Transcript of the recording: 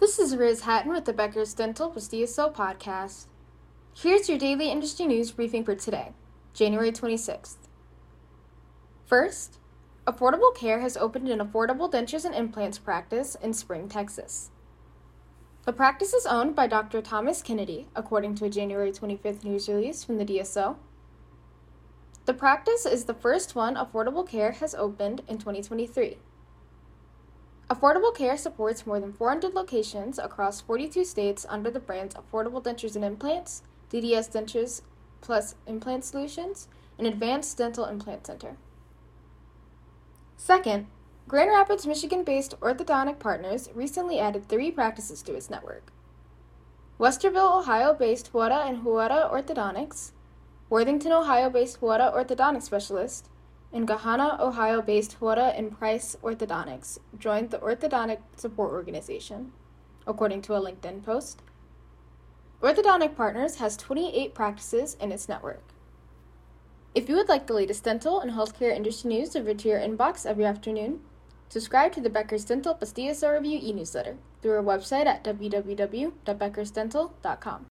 This is Riz Hatton with the Becker's Dental with DSO podcast. Here's your daily industry news briefing for today, January 26th. First, Affordable Care has opened an affordable dentures and implants practice in Spring, Texas. The practice is owned by Dr. Thomas Kennedy, according to a January 25th news release from the DSO. The practice is the first one Affordable Care has opened in 2023. Affordable Care supports more than 400 locations across 42 states under the brands Affordable Dentures and Implants, DDS Dentures Plus Implant Solutions, and Advanced Dental Implant Center. Second, Grand Rapids, Michigan based Orthodontic Partners recently added three practices to its network Westerville, Ohio based Huerta and Huerta Orthodontics, Worthington, Ohio based Huerta Orthodontic Specialist, and Gahanna, Ohio based Huerta and Price Orthodontics joined the Orthodontic Support Organization, according to a LinkedIn post. Orthodontic Partners has 28 practices in its network. If you would like the latest dental and healthcare industry news delivered to your inbox every afternoon, subscribe to the Becker's Dental Plus DSO Review e newsletter through our website at www.beckersdental.com.